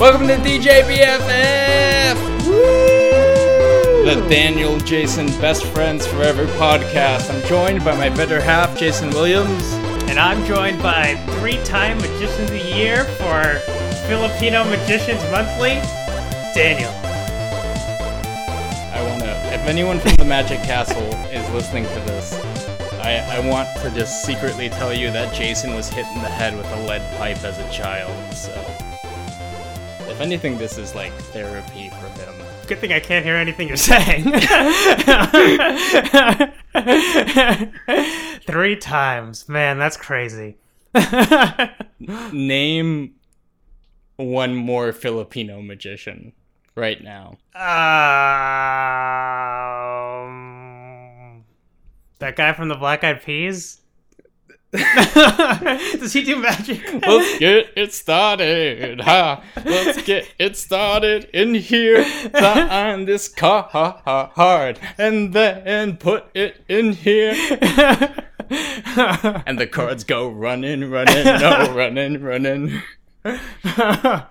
Welcome to DJ BFF! The Daniel Jason Best Friends Forever podcast. I'm joined by my better half, Jason Williams. And I'm joined by three time Magician of the Year for Filipino Magicians Monthly, Daniel. I want to, if anyone from the Magic Castle is listening to this, I, I want to just secretly tell you that Jason was hit in the head with a lead pipe as a child, so. If anything, this is like therapy for him. Good thing I can't hear anything you're saying. Three times. Man, that's crazy. Name one more Filipino magician right now. Um, that guy from the Black Eyed Peas? Does he do magic? Let's get it started. Ha. Let's get it started in here. Sign this card and then put it in here. and the cards go running, running, no, running, running. I'm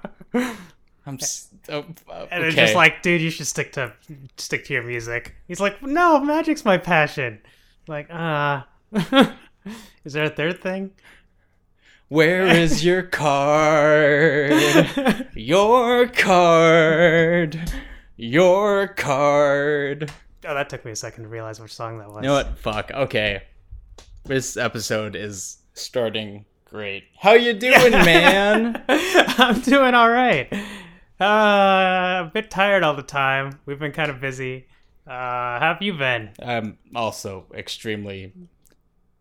s- oh, uh, And it's okay. just like, dude, you should stick to stick to your music. He's like, no, magic's my passion. Like, ah, is there a third thing? Where is your card? Your card. Your card. Oh, that took me a second to realize which song that was. You know what? Fuck. Okay. This episode is starting great. How you doing, man? I'm doing all right. Uh, a bit tired all the time. We've been kind of busy. Uh, how have you been? I'm also extremely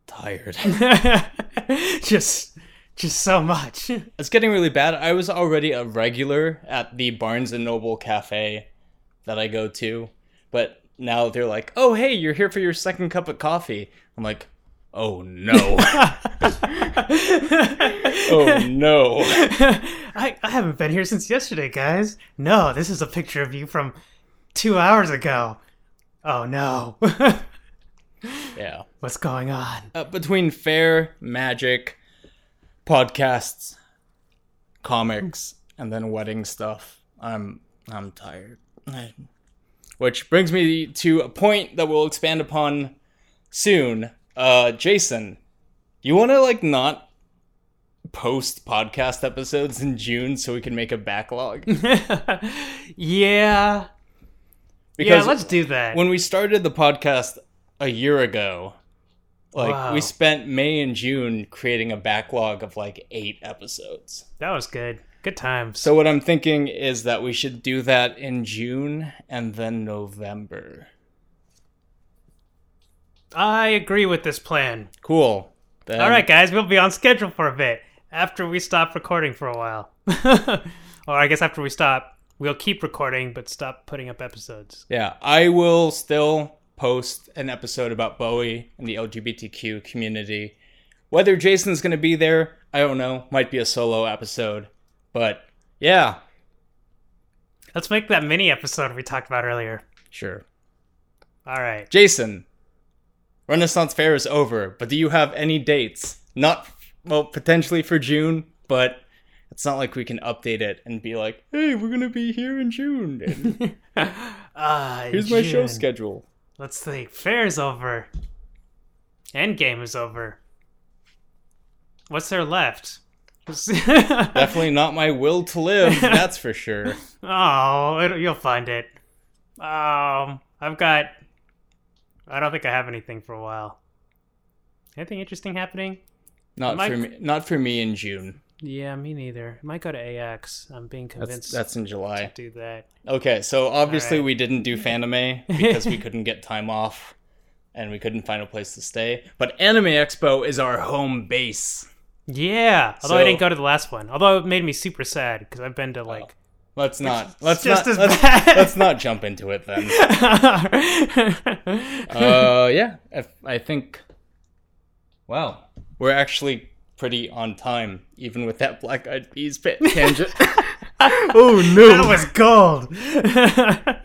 tired. just, just so much. It's getting really bad. I was already a regular at the Barnes and Noble cafe that I go to, but now they're like, "Oh, hey, you're here for your second cup of coffee." I'm like, "Oh no." oh no. I, I haven't been here since yesterday, guys. No, this is a picture of you from two hours ago. Oh no. Yeah. What's going on? Uh, between fair, magic, podcasts, comics, and then wedding stuff, I'm I'm tired. Which brings me to a point that we'll expand upon soon. Uh, Jason, you want to like not post podcast episodes in June so we can make a backlog? yeah. yeah, let's do that. when we started the podcast a year ago, like Wow. we spent May and June creating a backlog of like eight episodes. that was good. Good times. So what I'm thinking is that we should do that in June and then November. I agree with this plan. Cool. Then, All right, guys, we'll be on schedule for a bit after we stop recording for a while. or I guess after we stop, we'll keep recording but stop putting up episodes. Yeah, I will still post an episode about Bowie and the LGBTQ community. Whether Jason's going to be there, I don't know. Might be a solo episode. But yeah, Let's make that mini episode we talked about earlier. sure. All right. Jason, Renaissance Fair is over, but do you have any dates? Not, well, potentially for June, but it's not like we can update it and be like, hey, we're going to be here in June. And Ah, here's my show schedule. Let's think. Fair's over. Endgame is over. What's there left? Definitely not my will to live, that's for sure. Oh, it, you'll find it. Um, I've got. I don't think I have anything for a while. Anything interesting happening? Not Mike- for me. Not for me in June. Yeah, me neither. I might go to AX. I'm being convinced that's in July. to do that. Okay, so obviously Alright. we didn't do Fanime because we couldn't get time off and we couldn't find a place to stay. But Anime Expo is our home base. Yeah, although I didn't go to the last one. Although it made me super sad because I've been to like. Let's not. Let's just not. as let's, bad. let's not jump into it then. Uh, yeah, I, I think. Wow, we're actually pretty on time, even with that Black Eyed Peas pit tangent. oh no, that was gold.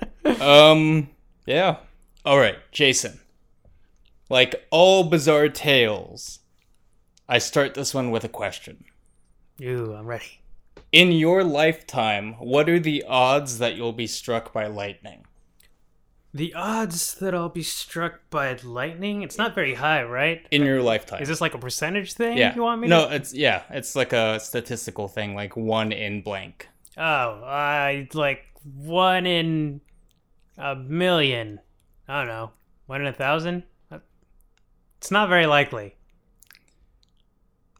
Um, yeah. All right, Jason. Like all bizarre tales, I start this one with a question. Ooh, I'm ready. In your lifetime, what are the odds that you'll be struck by lightning? The odds that I'll be struck by lightning, it's not very high, right? In your lifetime. Is this like a percentage thing yeah. you want me no, to it's yeah, it's like a statistical thing, like one in blank. Oh, I like one in a million. I don't know. One in a thousand? Uh, it's not very likely.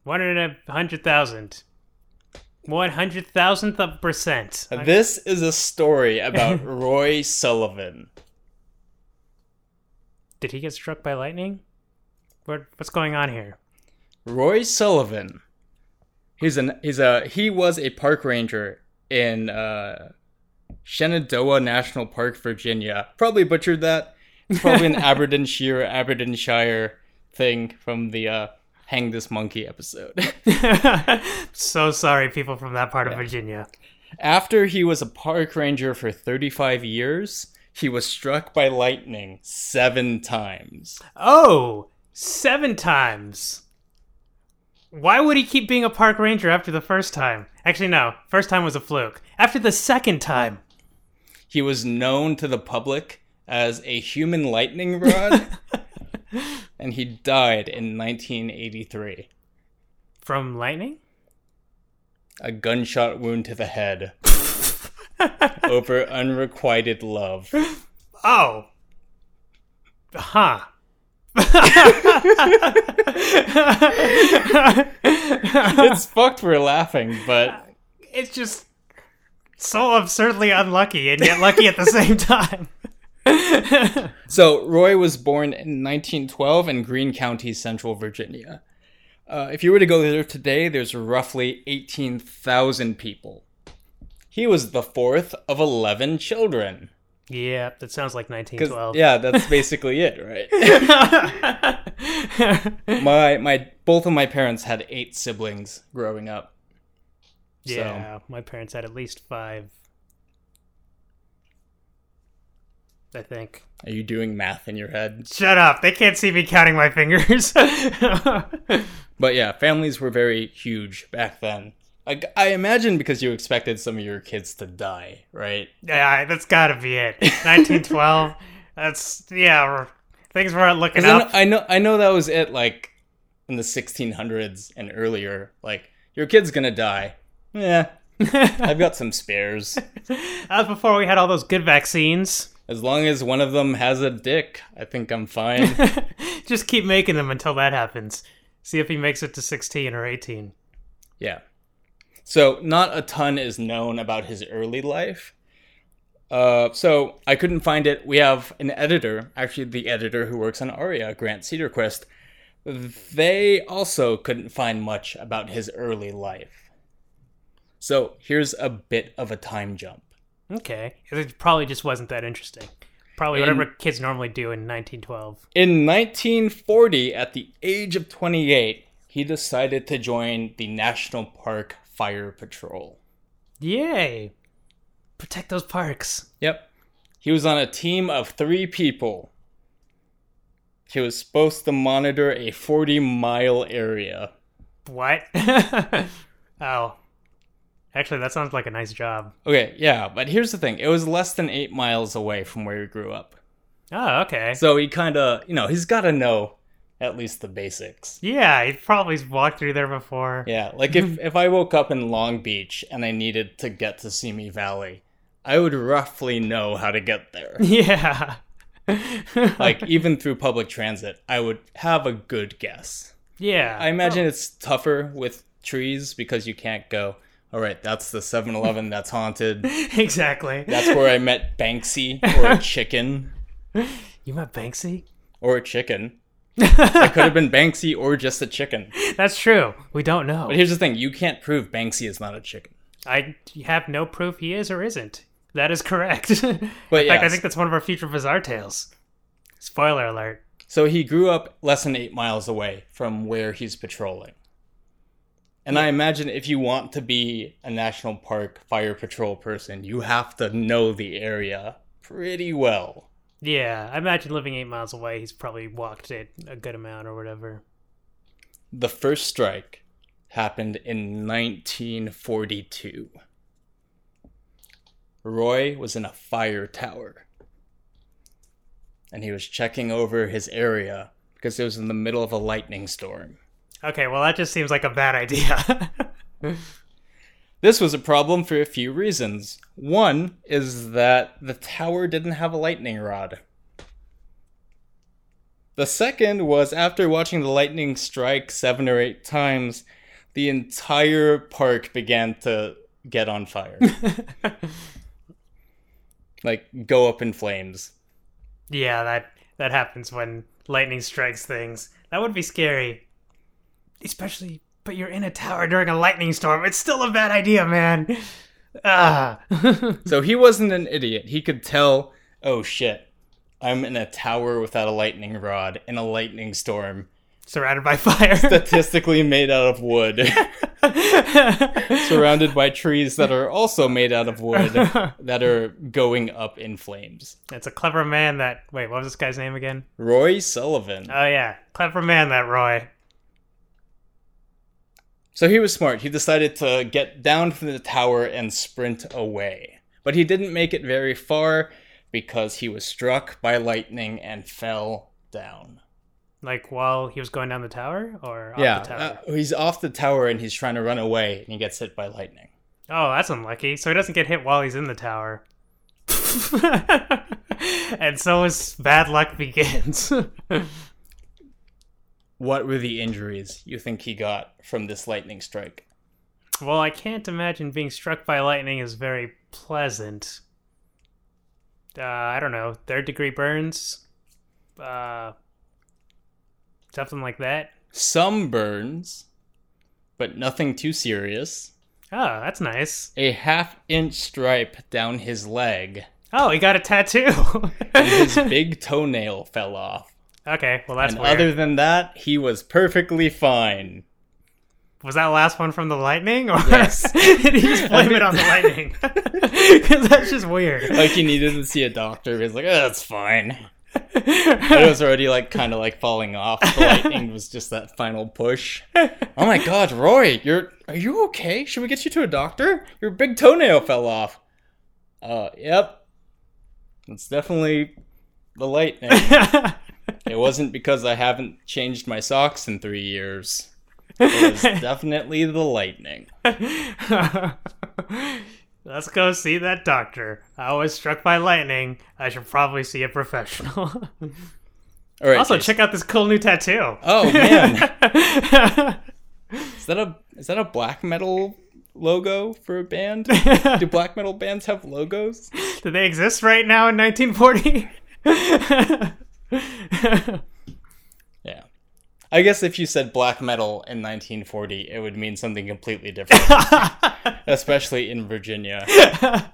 One in a hundred thousand. One hundred thousandth of a percent. This is a story about Roy Sullivan. Did he get struck by lightning? What, what's going on here? Roy Sullivan. He's an he's a he was a park ranger in uh, Shenandoah National Park, Virginia. Probably butchered that. It's probably an Aberdeenshire Aberdeenshire thing from the uh, Hang This Monkey episode. so sorry, people from that part of Virginia. After he was a park ranger for 35 years, he was struck by lightning seven times. Oh, seven times. Why would he keep being a park ranger after the first time? Actually, no. First time was a fluke. After the second time, He was known to the public as a human lightning rod, and he died in 1983. from lightning? A gunshot wound to the head over unrequited love. Oh. Huh. It's fucked we're laughing, but it's just so absurdly unlucky and yet lucky at the same time. So, Roy was born in 1912 in Greene County, Central Virginia. Uh, if you were to go there today, there's roughly 18,000 people. He was the fourth of 11 children. yeah, that sounds like 'Cause- 1912. yeah, that's basically it, right? my my both of my parents had eight siblings growing up. So- Yeah, my parents had at least five. I think. Are you doing math in your head? Shut up! They can't see me counting my fingers. But yeah, families were very huge back then. I, I imagine because you expected some of your kids to die, right? yeah, that's gotta be it. 1912. That's yeah. Things weren't looking 'Cause I know, up. I know I know that was it like in the 1600s and earlier. Like your kid's gonna die. Yeah, I've got some spares. That was before we had all those good vaccines. As long as one of them has a dick, I think I'm fine. Just keep making them until that happens. See if he makes it to 16 or 18. Yeah. So not a ton is known about his early life. Uh, so I couldn't find it. We have an editor, actually the editor who works on Aria, Grant Cederquist. They also couldn't find much about his early life. So here's a bit of a time jump. Okay. It probably just wasn't that interesting. Probably whatever kids normally do in 1912. In 1940, at the age of 28, he decided to join the National Park Fire Patrol. Yay! Protect those parks. Yep. He was on a team of three people. He was supposed to monitor a 40 mile area. What? oh. Actually, that sounds like a nice job. Okay, yeah, but here's the thing it was less than eight miles away from where he grew up. Oh, okay. So he kind of, you know, he's got to know at least the basics. Yeah, he probably walked through there before. Yeah, like if, if I woke up in Long Beach and I needed to get to Simi Valley, I would roughly know how to get there. Yeah. like, even through public transit, I would have a good guess. yeah. I imagine it's tougher with trees because you can't go, all right, that's the 7 Eleven that's haunted. exactly. That's where I met Banksy or a chicken. You met Banksy? Or a chicken. It could have been Banksy or just a chicken. That's true. We don't know. But here's the thing you can't prove Banksy is not a chicken. I have no proof he is or isn't. That is correct. In But fact, I think that's one of our future Bizarre Tales. Spoiler alert. So he grew up less than eight miles away from where he's patrolling. And I imagine if you want to be a national park fire patrol person, you have to know the area pretty well. Yeah, I imagine living eight miles away, he's probably walked it a good amount or whatever. The first strike happened in 1942. Roy was in a fire tower. And he was checking over his area because it was in the middle of a lightning storm. Okay, well that just seems like a bad idea. This was a problem for a few reasons. One is that the tower didn't have a lightning rod. The second was after watching the lightning strike seven or eight times, the entire park began to get on fire. like, go up in flames. yeah, that that happens when lightning strikes things. That would be scary. Especially but you're in a tower during a lightning storm. It's still a bad idea, man. Ah. So he wasn't an idiot. He could tell, oh shit, I'm in a tower without a lightning rod in a lightning storm, Surrounded by fire. statistically made out of wood, surrounded by trees that are also made out of wood that are going up in flames. It's a clever man that. Wait, what was this guy's name again? Roy Sullivan. Oh, yeah. Clever man, that Roy. So he was smart. He decided to get down from the tower and sprint away. But he didn't make it very far because he was struck by lightning and fell down. Like while he was going down the tower? Or off yeah, the tower? uh, he's off the tower and he's trying to run away and he gets hit by lightning. Oh, that's unlucky. So he doesn't get hit while he's in the tower. and so his bad luck begins. What were the injuries you think he got from this lightning strike? well, I can't imagine being struck by lightning is very pleasant. Uh, I don't know, third degree burns? Uh, something like that? Some burns, but nothing too serious. Oh, that's nice. A half inch stripe down his leg, Oh, he got a tattoo. and his big toenail fell off. Okay, well that's and weird. other than that, he was perfectly fine. Was that last one from the lightning, or Yes. did he just blame it on the lightning? Because that's just weird. Like he needed to see a doctor. He's like, oh, that's fine. But it was already like kind of like falling off. The lightning was just that final push. Oh my god, Roy, you're are you okay? Should we get you to a doctor? Your big toenail fell off. Uh, yep. It's definitely the lightning. It wasn't because I haven't changed my socks in three years. It was definitely the lightning. Let's go see that doctor. I was struck by lightning. I should probably see a professional. All right. also, Jason. check out this cool new tattoo. Oh man, is that a is that a black metal logo for a band? Do black metal bands have logos? Do they exist right now in 1940? Yeah. I guess if you said black metal in 1940, it would mean something completely different, especially in Virginia.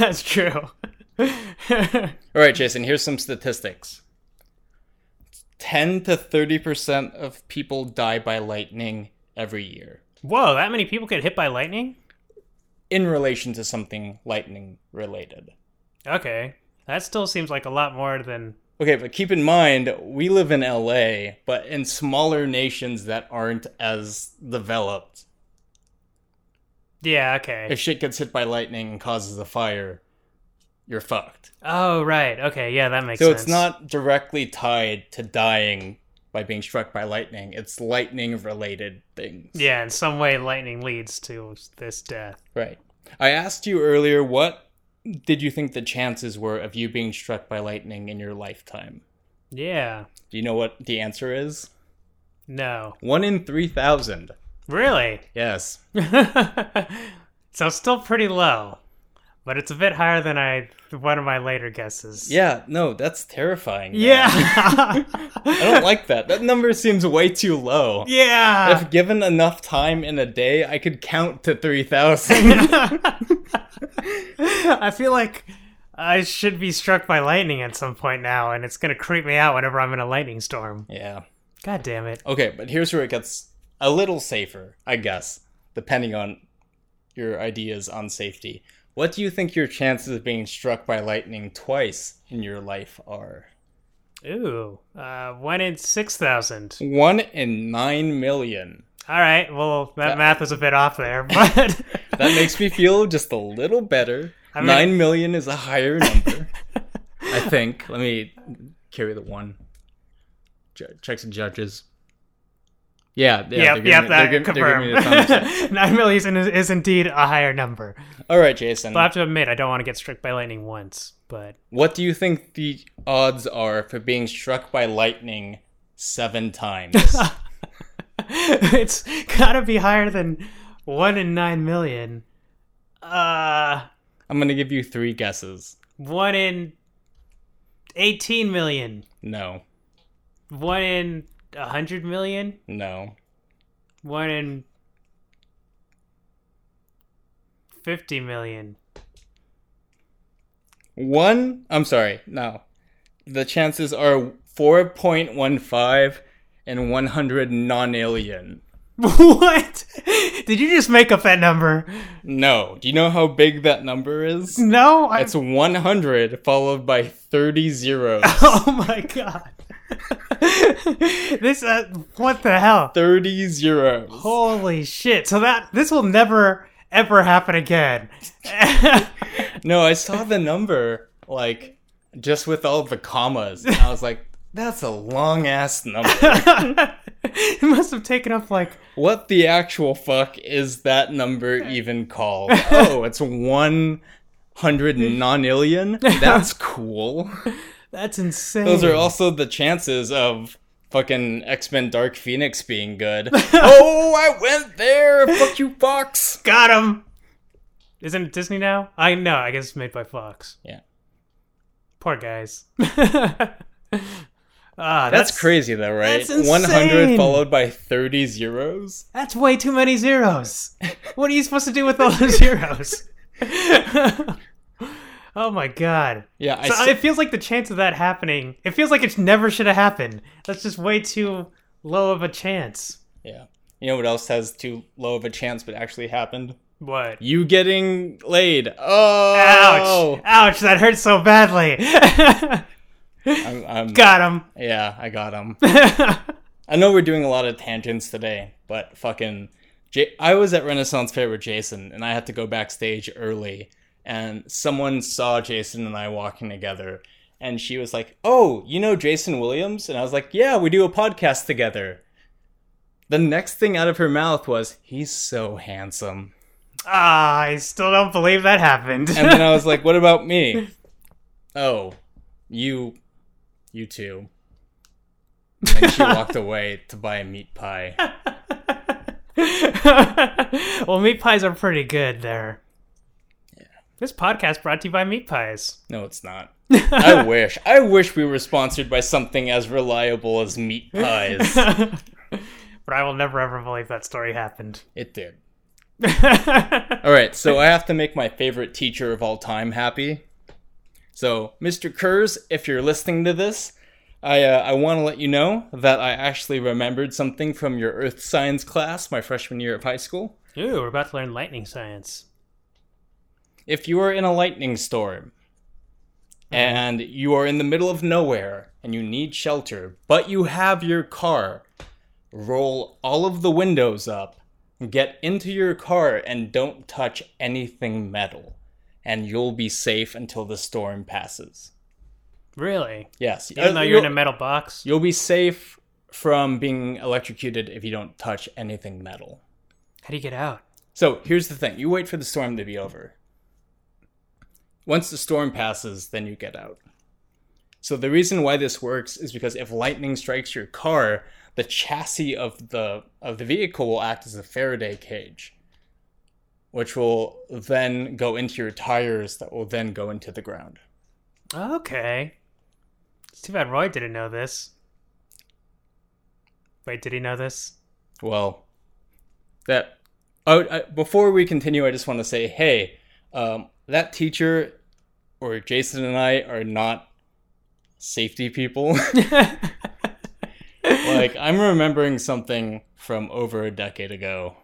That's true. All right, Jason, here's some statistics. 10 to 30% of people die by lightning every year Whoa, that many people get hit by lightning? in relation to something lightning related. Okay. That still seems like a lot more than. Okay, but keep in mind, we live in LA, but in smaller nations that aren't as developed. Yeah, okay. If shit gets hit by lightning and causes a fire, you're fucked. Oh, right. Okay, yeah, that makes So sense. So it's not directly tied to dying by being struck by lightning. It's lightning related things. Yeah, in some way, lightning leads to this death. Right. I asked you earlier what did you think the chances were of you being struck by lightning in your lifetime? Yeah. Do you know what the answer is? No. 1 in 3,000. Really? Yes. so still pretty low, but it's a bit higher than I one of my later guesses. Yeah, no, that's terrifying. man. Yeah. I don't like that. That number seems way too low. yeah. If given enough time in a day, I could count to 3,000. I feel like I should be struck by lightning at some point now, and it's gonna creep me out whenever I'm in a lightning storm. yeah. God damn it. Okay, but here's where it gets a little safer, I guess, depending on your ideas on safety. What do you think your chances of being struck by lightning twice in your life are? Ooh. Uh, one in 6,000. One in nine million. All right. Well, that, math was a bit off there, but That makes me feel just a little better. I mean- Nine million is a higher number. I think. Let me carry the one. Checks and judges. Yeah, yeah. yep, yep, me- that they're giving- they're giving me the thumbs up. confirmed. Nine million is, is indeed a higher number. All right, Jason. But I have to admit, I don't want to get struck by lightning once. But What do you think the odds are for being struck by lightning seven times? it's gotta be higher than one in nine million. Uh, I'm gonna give you three guesses. one in eighteen million. No, One in a hundred million. no, One in fifty million. one. I'm sorry. No, the chances are four point one five and one hundred nonillion. what? Did you just make up that number? No, do you know how big that number is? No. I, It's 100 followed by 30 zeros. oh my god. this. Uh, what the hell? 30 zeros. Holy shit! So that this will never ever happen again. No, I saw the number like just with all the commas. And I was like, that's a long ass number. it must have taken up like what the actual fuck is that number even called? Oh, it's one hundred nonillion. That's cool. that's insane. Those are also the chances of fucking X-Men Dark Phoenix being good. oh, I went there. Fuck you, Fox. got him. Isn't it Disney now? I know. I guess it's made by Fox. Yeah. Poor guys. Ah, That's, that's, crazy though, right? that's 100 followed by 30 zeros. That's way too many zeros. what are you supposed to do with all those zeros? oh my god. Yeah, I So s- it feels like the chance of that happening. It feels like it never should have happened. That's just way too low of a chance. yeah. You know what else has too low of a chance but actually happened? What? You getting laid. Oh. Ouch! Ouch! That hurts so badly. I'm, I'm, Got him. yeah, I got him. I know we're doing a lot of tangents today, but fucking, J- I was at Renaissance Fair with Jason, and I had to go backstage early, and someone saw Jason and I walking together, and she was like, "Oh, you know Jason Williams?" And I was like, "Yeah, we do a podcast together." The next thing out of her mouth was, "He's so handsome," Ah, I still don't believe that happened. and then I was like, "What about me?" Oh, you, you too. And she walked away to buy a meat pie. well, meat pies are pretty good there. This podcast brought to you by Meat Pies. No, it's not. I wish. I wish we were sponsored by something as reliable as meat pies. but I will never ever believe that story happened. It did. All right, so I have to make my favorite teacher of all time happy. So, Mr. Kurz, if you're listening to this, I uh, I want to let you know that I actually remembered something from your earth science class my freshman year of high school. Ooh, we're about to learn lightning science. If you are in a lightning storm and you are in the middle of nowhere and you need shelter, but you have your car, roll all of the windows up, get into your car, and don't touch anything metal, and you'll be safe until the storm passes. Really? Yes, Even though you're in a metal box? you'll be safe from being electrocuted if you don't touch anything metal. How do you get out? So here's the thing you wait for the storm to be over. Once the storm passes, then you get out. So the reason why this works is because if lightning strikes your car, the chassis of the of the vehicle will act as a Faraday cage, which will then go into your tires that will then go into the ground. Okay. It's too bad Roy didn't know this. Wait, did he know this? Well, that oh, I, before we continue, I just want to say, hey, um, that teacher or Jason and I are not safety people. like I'm remembering something from over a decade ago.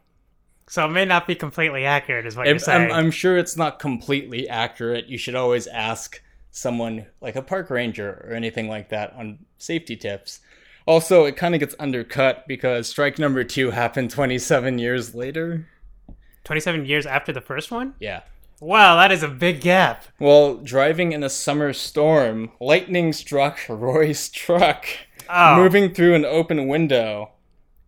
So it may not be completely accurate, is what you're saying. I'm, I'm sure it's not completely accurate. You should always ask someone like a park ranger or anything like that on safety tips. Also, it kind of gets undercut because strike number two happened 27 years later. 27 years after the first one? Yeah. Wow, that is a big gap. While driving in a summer storm, lightning struck Roy's truck, Oh. moving through an open window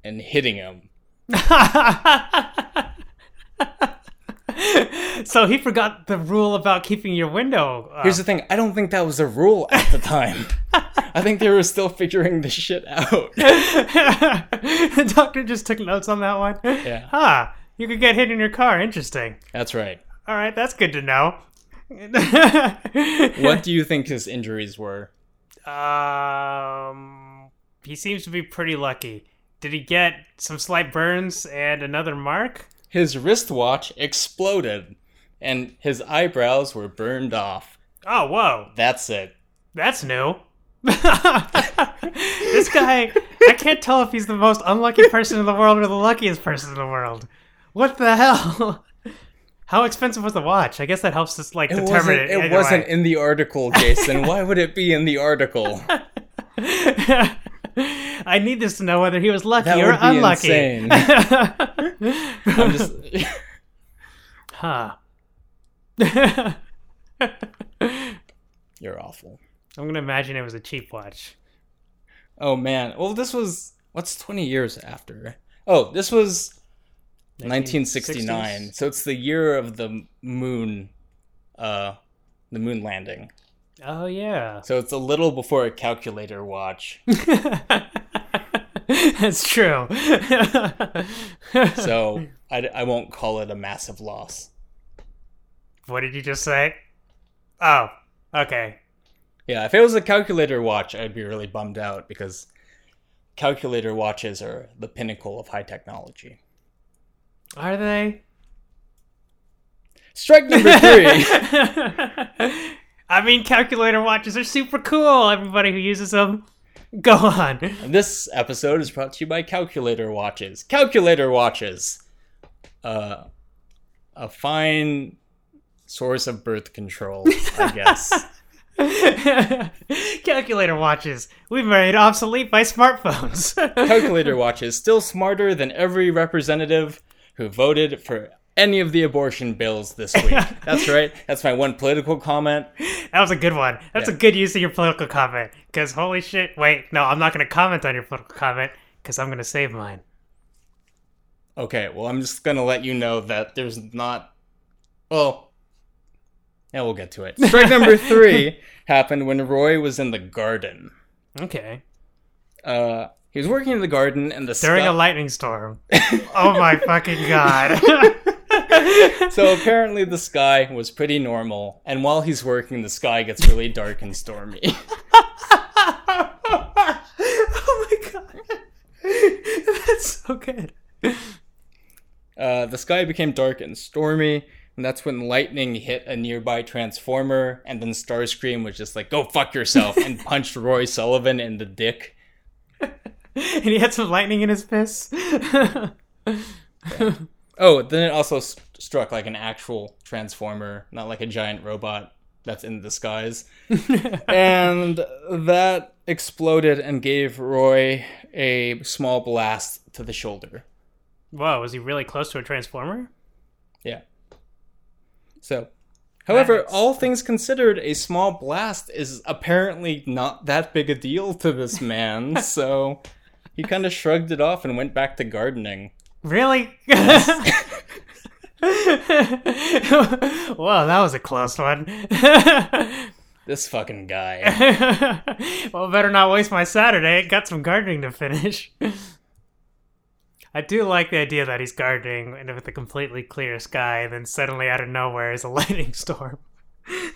and hitting him. so he forgot the rule about keeping your window. up. Here's the thing I don't think that was a rule at the time. I think they were still figuring this shit out. the doctor just took notes on that one. Yeah. Huh. You could get hit in your car. Interesting. That's right. All right, that's good to know. What do you think his injuries were? Um, he seems to be pretty lucky. Did he get some slight burns and another mark? His wristwatch exploded and his eyebrows were burned off. Oh, whoa. That's it. That's new. this guy, I can't tell if he's the most unlucky person in the world or the luckiest person in the world. What the hell? How expensive was the watch? I guess that helps us like It determine wasn't, it. it wasn't way. in the article, Jason. Why would it be in the article? I need this to know whether he was lucky That or would be unlucky. insane. I'm just huh. You're awful. I'm gonna imagine it was a cheap watch. Oh man. Well, this was what's 20 years after? Oh, this was 1969. 1960s? So it's the year of the moon uh the moon landing. Oh yeah. So it's a little before a calculator watch. That's true. So I, I won't call it a massive loss. what did you just say? Oh, okay. Yeah, if it was a calculator watch, I'd be really bummed out because calculator watches are the pinnacle of high technology. Are they? Strike number three. I mean, calculator watches are super cool. Everybody who uses them, go on. this episode is brought to you by calculator watches. Calculator watches. Uh, a fine source of birth control, I guess. calculator watches. We've made obsolete by smartphones. calculator watches still smarter than every representative who voted for any of the abortion bills this week. That's right. That's my one political comment. that was a good one. That's Yeah. a good use of your political comment. Because holy shit. Wait, no, I'm not going to comment on your political comment because I'm going to save mine. Okay, well, I'm just gonna let you know that there's not. Well, yeah, we'll get to it. Strike number three happened when Roy was in the garden. Okay. Uh, he was working in the garden, and the During sky- a lightning storm. oh my fucking god. so apparently the sky was pretty normal, and while he's working, the sky gets really dark and stormy. oh my god. That's so good. Uh, the sky became dark and stormy, and that's when lightning hit a nearby transformer, and then Starscream was just like, "Go fuck yourself," and punched Roy Sullivan in the dick. And he had some lightning in his piss. Oh, then it also struck like an actual transformer, not like a giant robot that's in disguise. and that exploded and gave Roy a small blast to the shoulder. Wow, was he really close to a transformer? Yeah. So, however, Nice. all things considered, a small blast is apparently not that big a deal to this man. so, he kind of shrugged it off and went back to gardening. Really? Whoa, that was a close one. This fucking guy. well, better not waste my Saturday. Got some gardening to finish. I do like the idea that he's gardening and with a completely clear sky, and then suddenly out of nowhere is a lightning storm.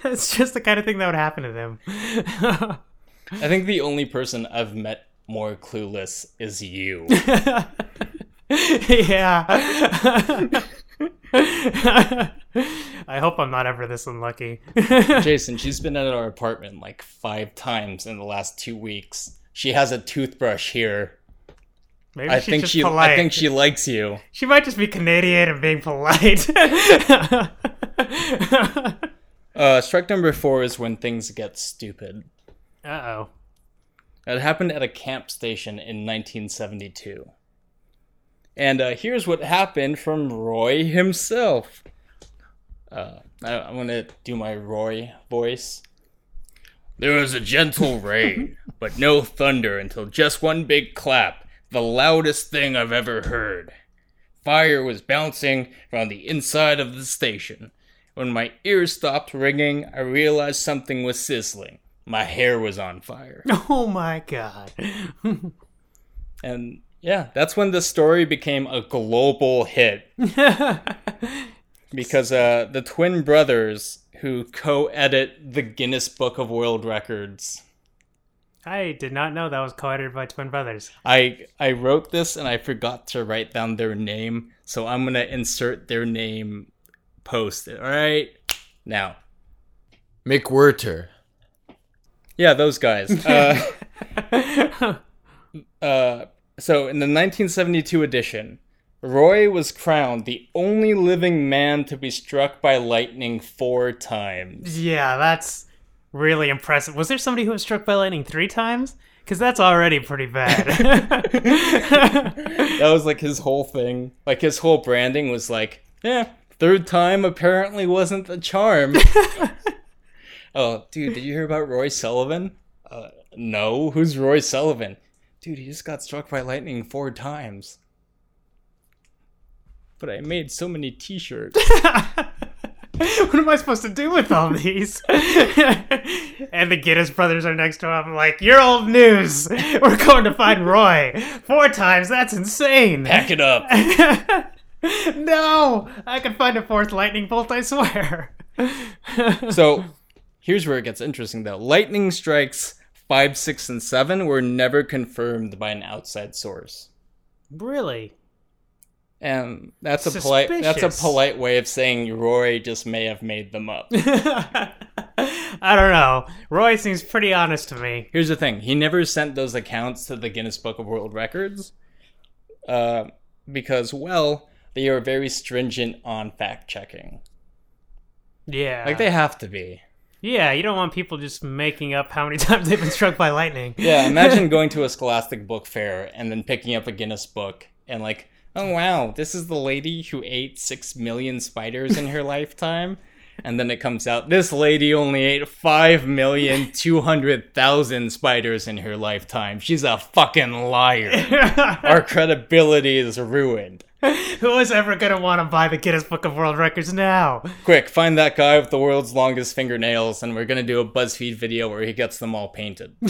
That's just the kind of thing that would happen to them. I think the only person I've met more clueless is you. yeah. I hope I'm not ever this unlucky. Jason, she's been at our apartment like five times in the last two weeks. She has a toothbrush here. Maybe I she's think just she polite. I think she likes you. She might just be Canadian and being polite. Uh strike number four is when things get stupid. Uh oh. It happened at a camp station in 1972. And uh, here's what happened from Roy himself. Uh, I, I'm gonna do my Roy voice. There was a gentle rain, but no thunder until just one big clap, the loudest thing I've ever heard. Fire was bouncing around the inside of the station. When my ears stopped ringing, I realized something was sizzling. My hair was on fire. Oh my god. And yeah, that's when the story became a global hit because uh, the twin brothers who co-edit the Guinness Book of World Records. I did not know that was co-edited by twin brothers. I I wrote this and I forgot to write down their name, so I'm gonna insert their name post it. All right, now McWhirter. yeah, those guys. Uh, uh, so in the 1972 edition, Roy was crowned the only living man to be struck by lightning four times. yeah, that's really impressive. Was there somebody who was struck by lightning three times? Because that's already pretty bad. That was like his whole thing. Like his whole branding was like, yeah, third time apparently wasn't the charm. oh, dude, did you hear about Roy Sullivan? Uh, no, who's Roy Sullivan? Dude, he just got struck by lightning four times. But I made so many T-shirts. what am I supposed to do with all these? and the Guinness brothers are next to him, like, You're old news. We're going to find Roy. Four times? That's insane. Pack it up. no! I can find a fourth lightning bolt, I swear. So here's where it gets interesting, though. Lightning strikes five, six, and seven were never confirmed by an outside source. really? And that's a polite that's a polite way of saying Roy just may have made them up. I don't know. Roy seems pretty honest to me. Here's the thing: he never sent those accounts to the Guinness Book of World Records, uh, because well, they are very stringent on fact checking. Yeah. Like they have to be. Yeah, you don't want people just making up how many times they've been struck by lightning. Yeah, imagine going to a Scholastic book fair and then picking up a Guinness book and like, oh wow, this is the lady who ate six million spiders in her lifetime. And then it comes out, this lady only ate five million two hundred thousand spiders in her lifetime. She's a fucking liar. Our credibility is ruined. Who is ever gonna want to buy the Guinness Book of World Records now? Quick, find that guy with the world's longest fingernails, and we're gonna do a BuzzFeed video where he gets them all painted.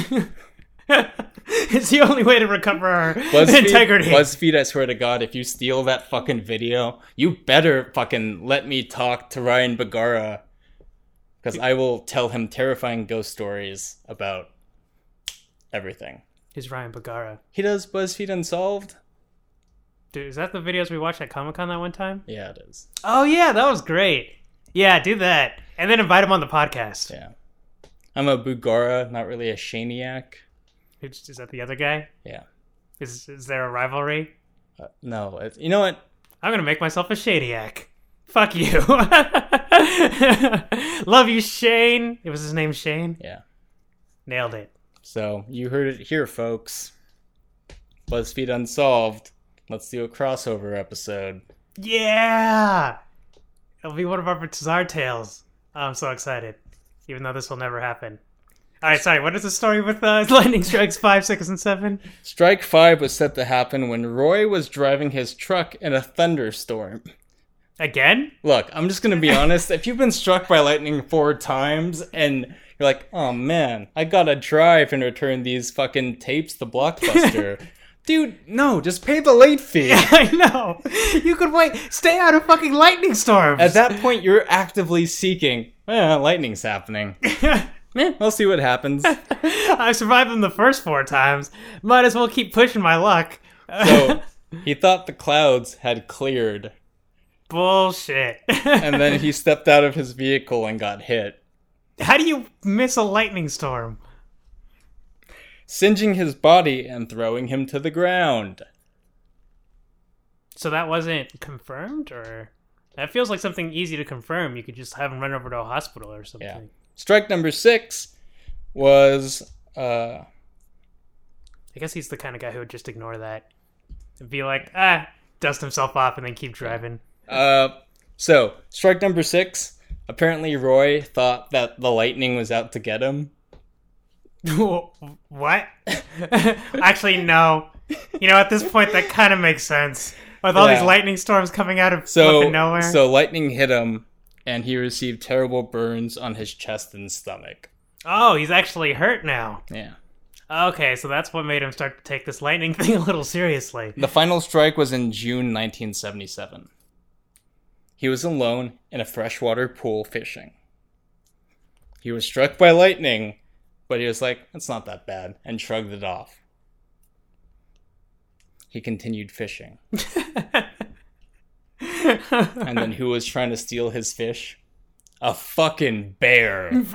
it's the only way to recover our BuzzFeed, integrity. BuzzFeed, I swear to God, if you steal that fucking video, you better fucking let me talk to Ryan Bergara. Because I will tell him terrifying ghost stories about everything. Is Ryan Bergara. He does BuzzFeed Unsolved? Dude, is that the videos we watched at Comic Con that one time? Yeah, it is. Oh yeah, that was great. Yeah, do that. And then invite him on the podcast. Yeah. I'm a Boogara, not really a Shaniac. Is, that the other guy? Yeah. Is is there a rivalry? Uh, no, it's, you know what? I'm gonna make myself a Shadiac. Fuck you. Love you, Shane. It was his name Shane. Yeah. Nailed it. So you heard it here, folks. BuzzFeed Unsolved. Let's do a crossover episode. Yeah. It'll be one of our bizarre tales. I'm so excited. Even though this will never happen. Alright, sorry, what is the story with uh, Lightning Strikes 5, 6, and 7? Strike 5 was set to happen when Roy was driving his truck in a thunderstorm. Again? Look, I'm just gonna be honest. If you've been struck by lightning four times and you're like, oh man, I gotta drive and return these fucking tapes to Blockbuster. Dude, no, just pay the late fee. I know. You could wait. Stay out of fucking lightning storms. At that point, you're actively seeking, eh, lightning's happening. Eh, we'll see what happens. I survived them the first four times. Might as well keep pushing my luck. So he thought the clouds had cleared, Bullshit. and then he stepped out of his vehicle and got hit, How do you miss a lightning storm? Singeing his body and throwing him to the ground. So that wasn't confirmed, or that feels like something easy to confirm. You could just have him run over to a hospital or something. Yeah. Strike number six was uh, I guess he's the kind of guy who would just ignore that and be like, ah, dust himself off and then keep driving. Uh, so strike number six. Apparently, Roy thought that the lightning was out to get him. what? Actually, no. You know, at this point, that kind of makes sense. With all these lightning storms coming out of So, nowhere. so lightning hit him, and he received terrible burns on his chest and stomach. oh, he's actually hurt now. Yeah. Okay, so that's what made him start to take this lightning thing a little seriously. The final strike was in June 1977. He was alone in a freshwater pool fishing. He was struck by lightning, but he was like, it's not that bad, and shrugged it off. He continued fishing. And then who was trying to steal his fish? A fucking bear. Is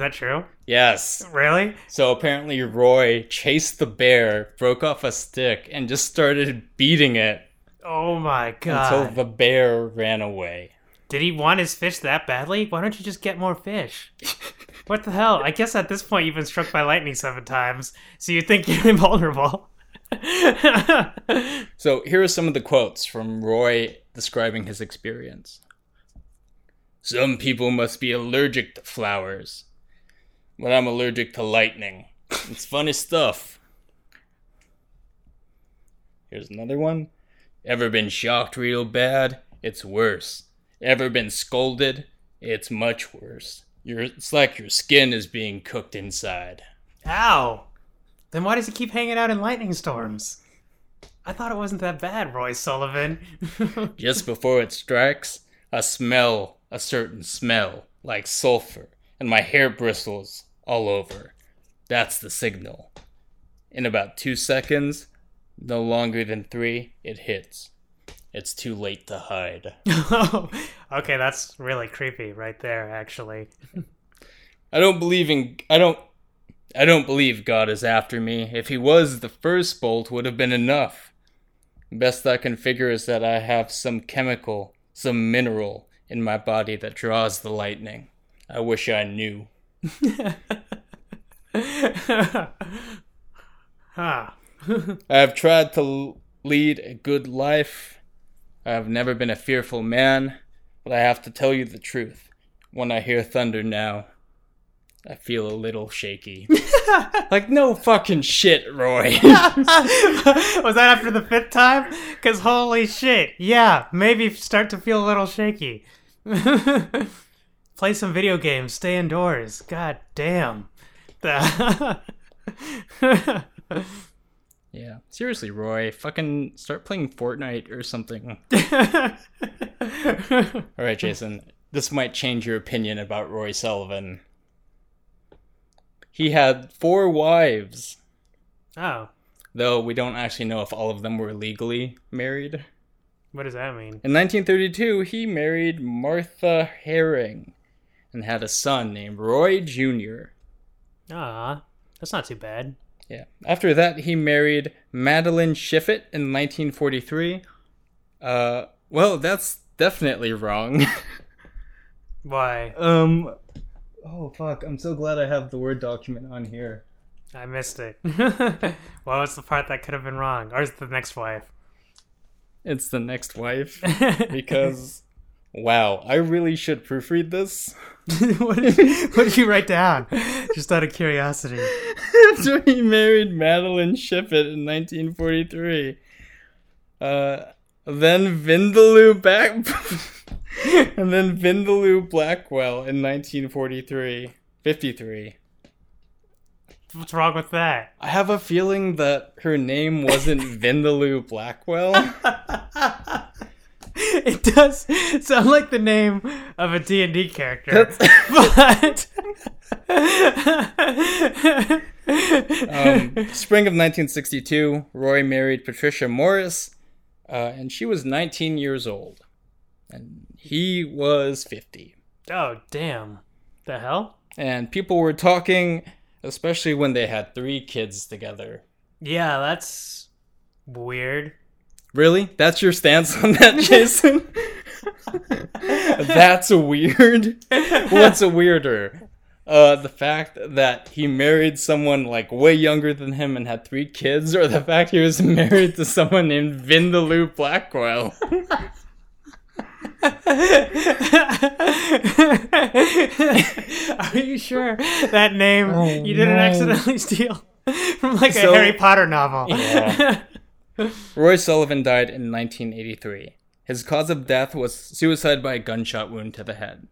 that true? Yes. Really? So apparently Roy chased the bear, broke off a stick, and just started beating it Oh my god. until the bear ran away. Did he want his fish that badly? Why don't you just get more fish? what the hell? I guess at this point you've been struck by lightning seven times, so you think you're invulnerable. So here are some of the quotes from Roy describing his experience. Some people must be allergic to flowers, but I'm allergic to lightning. It's funny stuff. Here's another one. Ever been shocked real bad? It's worse. Ever been scolded? It's much worse. Your it's like your skin is being cooked inside. Ow! Then why does he keep hanging out in lightning storms? I thought it wasn't that bad, Roy Sullivan. Just before it strikes, a smell, a certain smell, like sulfur, and my hair bristles all over. That's the signal. In about two seconds, no longer than three, it hits. It's too late to hide. okay, that's really creepy right there, actually. I don't believe in. I don't. I don't believe God is after me. If he was, the first bolt would have been enough. Best I can figure is that I have some chemical, some mineral in my body that draws the lightning. I wish I knew. huh. I have tried to lead a good life. I have never been a fearful man, but I have to tell you the truth. When I hear thunder now, I feel a little shaky. like, no fucking shit, Roy. Was that after the fifth time? Because holy shit. Yeah, maybe start to feel a little shaky. Play some video games, stay indoors. God damn. Seriously, Roy, fucking start playing Fortnite or something. Alright, Jason, this might change your opinion about Roy Sullivan. He had four wives. oh, though we don't actually know if all of them were legally married. what does that mean? In 1932, he married Martha Herring and had a son named Roy Jr. Ah, that's not too bad. Yeah. After that, he married Madeline Shiflett in 1943. Uh, well, that's definitely wrong. Why? um, oh fuck! I'm so glad I have the word document on here. I missed it. what was the part that could have been wrong? Or is it the next wife? It's the next wife because, wow, I really should proofread this. what, did, what did you write down? Just out of curiosity. After he married Madeline Shiflett in 1943. Uh, then Vindaloo back, and then Vindaloo Blackwell in 1943. 53. What's wrong with that? I have a feeling that her name wasn't Vindaloo Blackwell. It does sound like the name of a D&D character. That's- but um, spring of 1962, Roy married Patricia Morris, uh, and she was 19 years old, and he was 50. Oh, damn. The hell? And people were talking, especially when they had three kids together. Yeah, that's weird. Really? That's your stance on that, Jason? That's weird. What's a weirder? Uh, the fact that he married someone like way younger than him and had three kids, or the fact he was married to someone named Vindaloo Blackwell. Are you sure that name Oh, you didn't no. accidentally steal from like a Harry Potter novel? Yeah. Roy Sullivan died in 1983. His cause of death was suicide by a gunshot wound to the head.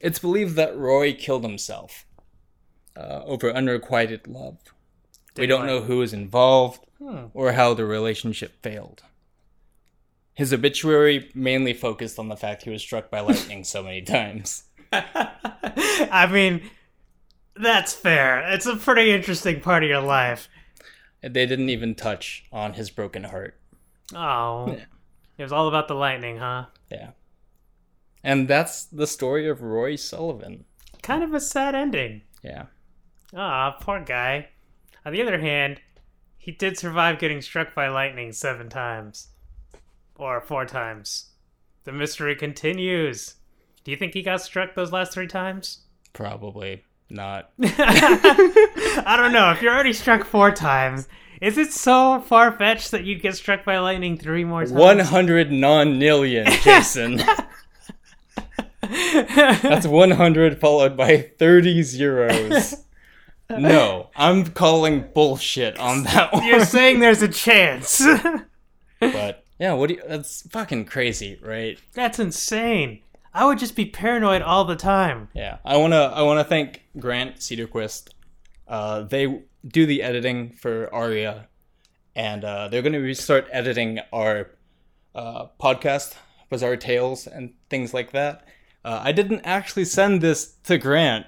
It's believed that Roy killed himself uh, over unrequited love. we don't know who was involved Hmm. or how the relationship failed. His obituary mainly focused on the fact he was struck by lightning so many times. I mean, that's fair. It's a pretty interesting part of your life. They didn't even touch on his broken heart. Oh, it was all about the lightning, huh? Yeah. And that's the story of Roy Sullivan. Kind of a sad ending. Yeah. Ah, poor guy. On the other hand, he did survive getting struck by lightning seven times. Or four times. The mystery continues. Do you think he got struck those last three times? Probably not. I don't know. If you're already struck four times, is it so far fetched that you'd get struck by lightning three more times? 100 nonillion, Jason. That's 100 followed by 30 zeros. No, I'm calling bullshit on that one. You're saying there's a chance. But yeah, what do you, that's fucking crazy, right? That's insane. I would just be paranoid all the time. Yeah, I wanna I wanna thank Grant Cederquist. Uh, they do the editing for Aria, and uh, they're gonna start editing our uh, podcast, Bizarre Tales, and things like that. Uh, I didn't actually send this to Grant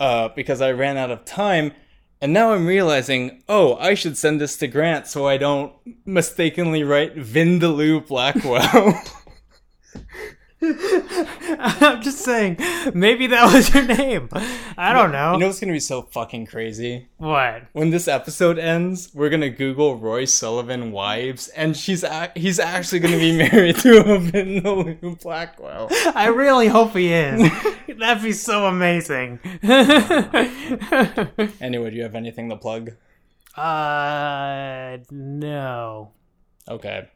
uh, because I ran out of time, and now I'm realizing, oh, I should send this to Grant so I don't mistakenly write Vindaloo Blackwell. I'm just saying, maybe that was your name. I don't know. you know what's gonna be so fucking crazy? what? when this episode ends, we're gonna Google Roy Sullivan wives, and she's a- he's actually gonna be married to a Vindaloo Blackwell. I really hope he is. That'd be so amazing. Anyway, do you have anything to plug? uh, no, Okay,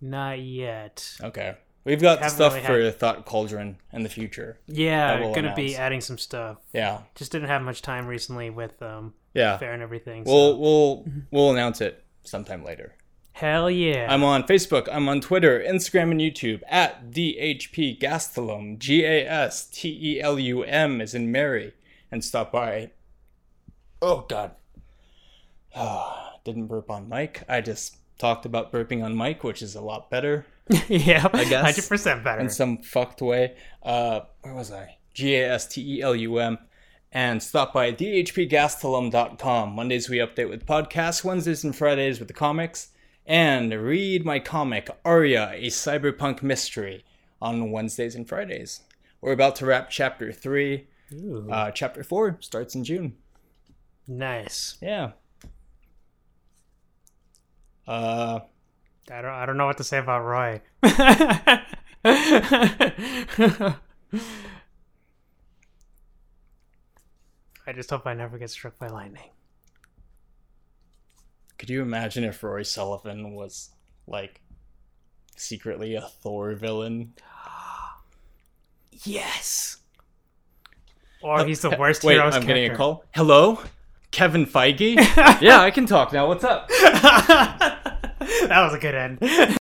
not yet. okay. We've got stuff really for had- Thought Cauldron in the future. Yeah, we'll gonna be adding some stuff. Yeah, Just didn't have much time recently with um yeah. fair and everything. We'll we'll we'll announce it sometime later. Hell yeah. I'm on Facebook. I'm on Twitter, Instagram, and YouTube at DHP Gastelum. G A S T E L U M is in Mary. And stop by. Oh, God. Didn't burp on mic. I just talked about burping on mic, which is a lot better yeah, I guess. hundred percent better. in some fucked way. Uh, where was I? G A S T E L U M. And stop by dhpgastelum.com. Mondays we update with podcasts, Wednesdays and Fridays with the comics. And read my comic, Aria, a cyberpunk mystery, on Wednesdays and Fridays. We're about to wrap chapter 3. Uh, chapter 4 starts in June. nice. Yeah. Uh, I don't. I don't know what to say about Roy. I just hope I never get struck by lightning. could you imagine if Roy Sullivan was, like, secretly a Thor villain? Yes. Uh, or he's the worst Wait, hero's I'm getting a call. Hello? Kevin Feige? yeah, I can talk now. What's up? that was a good end.